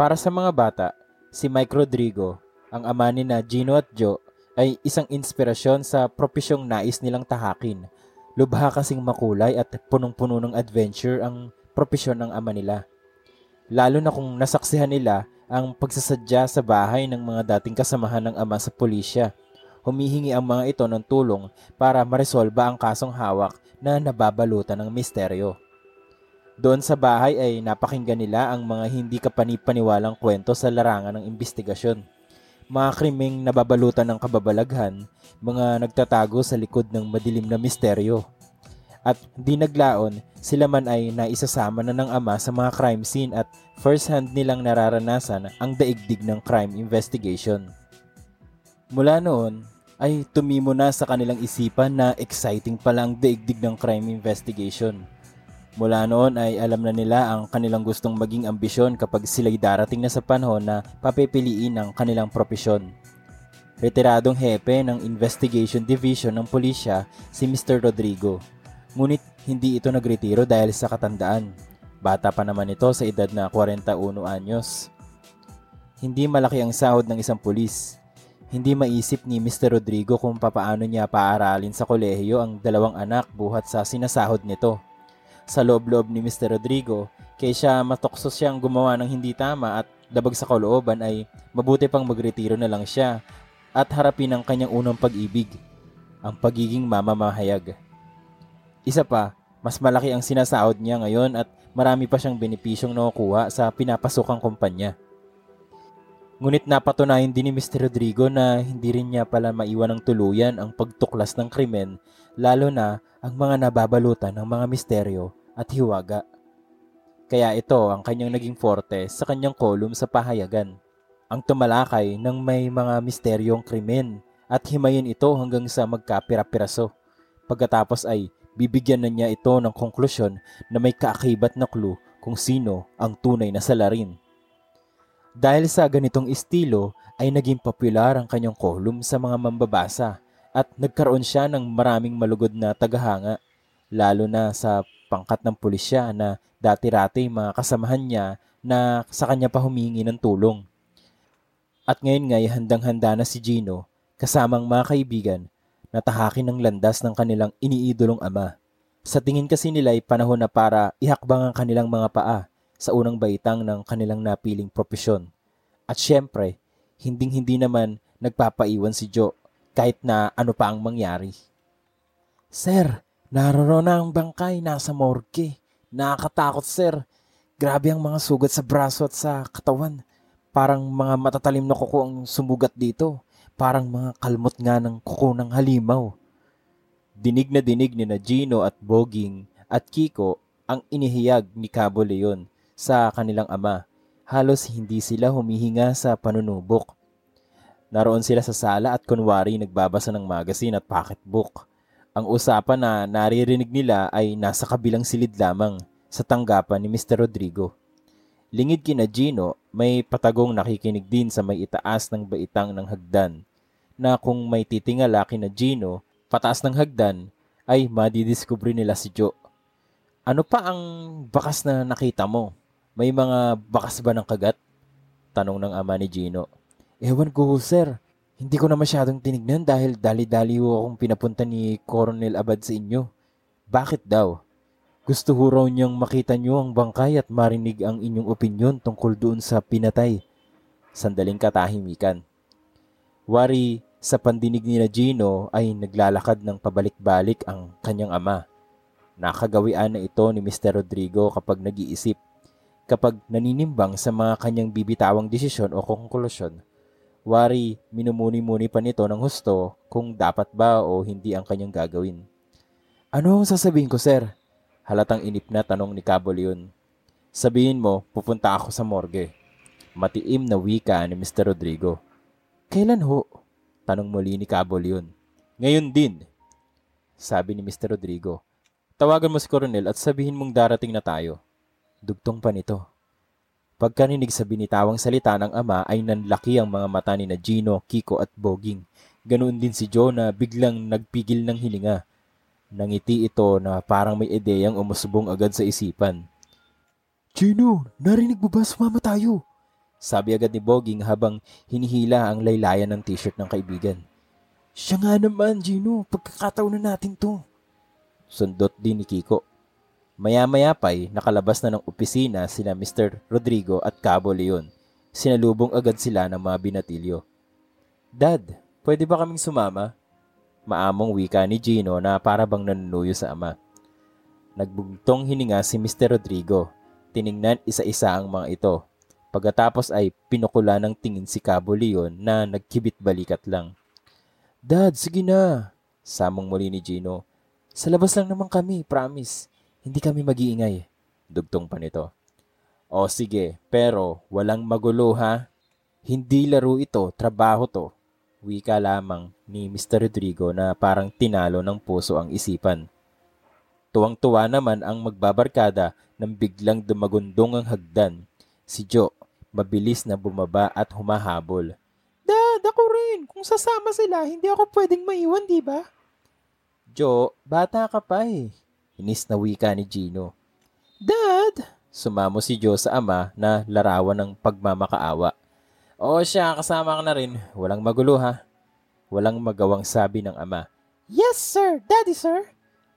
Para sa mga bata, si Mike Rodrigo, ang ama ni na Gino at Joe, ay isang inspirasyon sa propesyong nais nilang tahakin. Lubha kasing makulay at punong-puno ng adventure ang propesyon ng ama nila. Lalo na kung nasaksihan nila ang pagsasadya sa bahay ng mga dating kasamahan ng ama sa pulisya. Humihingi ang mga ito ng tulong para maresolba ang kasong hawak na nababalutan ng misteryo. Doon sa bahay ay napakinggan nila ang mga hindi kapanipaniwalang kwento sa larangan ng investigasyon. Mga krimeng nababalutan ng kababalaghan, mga nagtatago sa likod ng madilim na misteryo. At di naglaon, sila man ay naisasama na ng ama sa mga crime scene at first hand nilang nararanasan ang daigdig ng crime investigation. Mula noon, ay tumimo na sa kanilang isipan na exciting pala ang daigdig ng crime investigation Mula noon ay alam na nila ang kanilang gustong maging ambisyon kapag sila'y darating na sa panahon na papipiliin ang kanilang propesyon. Retiradong hepe ng Investigation Division ng pulisya si Mr. Rodrigo. Ngunit hindi ito nagretiro dahil sa katandaan. Bata pa naman ito sa edad na 41 anyos. Hindi malaki ang sahod ng isang pulis. Hindi maisip ni Mr. Rodrigo kung papaano niya paaralin sa kolehiyo ang dalawang anak buhat sa sinasahod nito sa loob-loob ni Mr. Rodrigo, kaya siya matokso siyang gumawa ng hindi tama at dabag sa kalooban ay mabuti pang magretiro na lang siya at harapin ang kanyang unang pag-ibig, ang pagiging mamamahayag. Isa pa, mas malaki ang sinasahod niya ngayon at marami pa siyang benepisyong nakukuha sa pinapasukang kumpanya. Ngunit napatunayan din ni Mr. Rodrigo na hindi rin niya pala maiwan ng tuluyan ang pagtuklas ng krimen lalo na ang mga nababalutan ng mga misteryo at hiwaga. Kaya ito ang kanyang naging forte sa kanyang kolum sa pahayagan. Ang tumalakay ng may mga misteryong krimen at himayin ito hanggang sa magkapira-piraso. Pagkatapos ay bibigyan na niya ito ng konklusyon na may kaakibat na clue kung sino ang tunay na salarin. Dahil sa ganitong estilo ay naging popular ang kanyang kolum sa mga mambabasa at nagkaroon siya ng maraming malugod na tagahanga lalo na sa pangkat ng pulisya na dati-rati mga kasamahan niya na sa kanya pa humingi ng tulong. At ngayon ngay handang-handa na si Gino kasamang mga kaibigan na tahakin ng landas ng kanilang iniidolong ama. Sa tingin kasi nila ay panahon na para ihakbang ang kanilang mga paa sa unang baitang ng kanilang napiling propesyon. At syempre, hinding-hindi naman nagpapaiwan si Joe kahit na ano pa ang mangyari. Sir, Naroon na ang bangkay, nasa morgue. Nakakatakot, sir. Grabe ang mga sugat sa braso at sa katawan. Parang mga matatalim na kuko ang sumugat dito. Parang mga kalmot nga ng kuko ng halimaw. Dinig na dinig ni Gino at Boging at Kiko ang inihiyag ni Cabo Leon sa kanilang ama. Halos hindi sila humihinga sa panunubok. Naroon sila sa sala at kunwari nagbabasa ng magazine at pocketbook. Ang usapan na naririnig nila ay nasa kabilang silid lamang sa tanggapan ni Mr. Rodrigo. Lingid kina Gino, may patagong nakikinig din sa may itaas ng baitang ng hagdan na kung may titingala kina Gino pataas ng hagdan ay madidiskubre nila si Joe. Ano pa ang bakas na nakita mo? May mga bakas ba ng kagat? Tanong ng ama ni Gino. Ewan ko, sir. Hindi ko na masyadong tinignan dahil dali-dali ho akong pinapunta ni Coronel Abad sa inyo. Bakit daw? Gusto ho raw niyang makita niyo ang bangkay at marinig ang inyong opinyon tungkol doon sa pinatay. Sandaling katahimikan. Wari, sa pandinig ni Gino ay naglalakad ng pabalik-balik ang kanyang ama. Nakagawian na ito ni Mr. Rodrigo kapag nag-iisip, kapag naninimbang sa mga kanyang bibitawang desisyon o konklusyon. Wari, minumuni-muni pa nito ng husto kung dapat ba o hindi ang kanyang gagawin. Ano ang sasabihin ko, sir? Halatang inip na tanong ni Cabo Leon. Sabihin mo, pupunta ako sa morgue. Matiim na wika ni Mr. Rodrigo. Kailan ho? Tanong muli ni Cabo Leon. Ngayon din, sabi ni Mr. Rodrigo. Tawagan mo si Coronel at sabihin mong darating na tayo. Dugtong pa nito. Pagkaninig sa binitawang salita ng ama ay nanlaki ang mga mata ni na Gino, Kiko at Boging. Ganoon din si Joe na biglang nagpigil ng hilinga. Nangiti ito na parang may ideyang umusubong agad sa isipan. Gino, narinig mo ba sumama tayo? Sabi agad ni Boging habang hinihila ang laylayan ng t-shirt ng kaibigan. Siya nga naman, Gino. Pagkakataon na natin to. Sundot din ni Kiko. Maya-maya pa'y nakalabas na ng opisina sina Mr. Rodrigo at Cabo Leon. Sinalubong agad sila ng mga binatilyo. Dad, pwede ba kaming sumama? Maamong wika ni Gino na para bang nanunuyo sa ama. Nagbugtong hininga si Mr. Rodrigo. Tiningnan isa-isa ang mga ito. Pagkatapos ay pinukula ng tingin si Cabo Leon na nagkibit balikat lang. Dad, sige na. Samong muli ni Gino. Sa labas lang naman kami, promise. Hindi kami mag-iingay. Dugtong pa nito. O sige, pero walang magulo ha. Hindi laro ito, trabaho to. Wika lamang ni Mr. Rodrigo na parang tinalo ng puso ang isipan. Tuwang-tuwa naman ang magbabarkada nang biglang dumagundong ang hagdan. Si Joe, mabilis na bumaba at humahabol. Dad, ako rin. Kung sasama sila, hindi ako pwedeng maiwan, di ba? Joe, bata ka pa eh. Inis na wika ni Gino. Dad! Sumamo si Joe sa ama na larawan ng pagmamakaawa. O siya, kasama ka na rin. Walang magulo ha. Walang magawang sabi ng ama. Yes sir, daddy sir.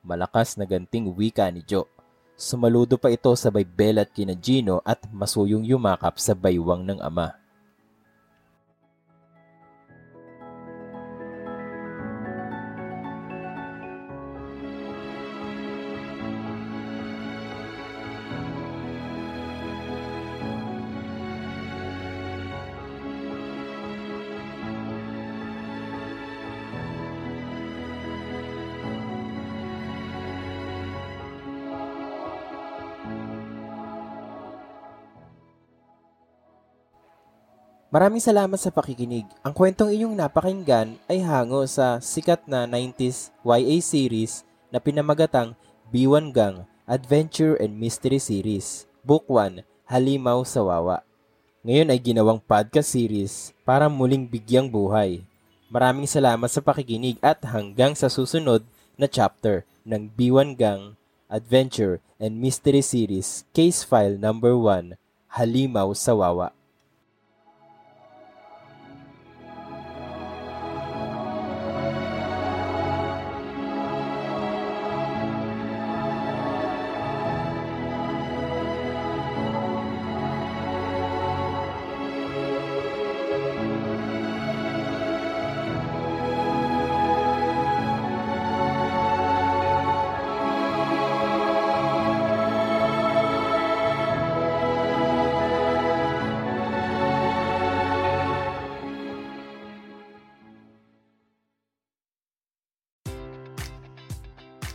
Malakas na ganting wika ni Joe. Sumaludo pa ito sa baybel at kina Gino at masuyong yumakap sa baywang ng ama. Maraming salamat sa pakikinig. Ang kwentong inyong napakinggan ay hango sa sikat na 90s YA series na pinamagatang B1 Gang Adventure and Mystery Series, Book 1, Halimaw sa Wawa. Ngayon ay ginawang podcast series para muling bigyang buhay. Maraming salamat sa pakikinig at hanggang sa susunod na chapter ng B1 Gang Adventure and Mystery Series Case File Number 1, Halimaw sa Wawa.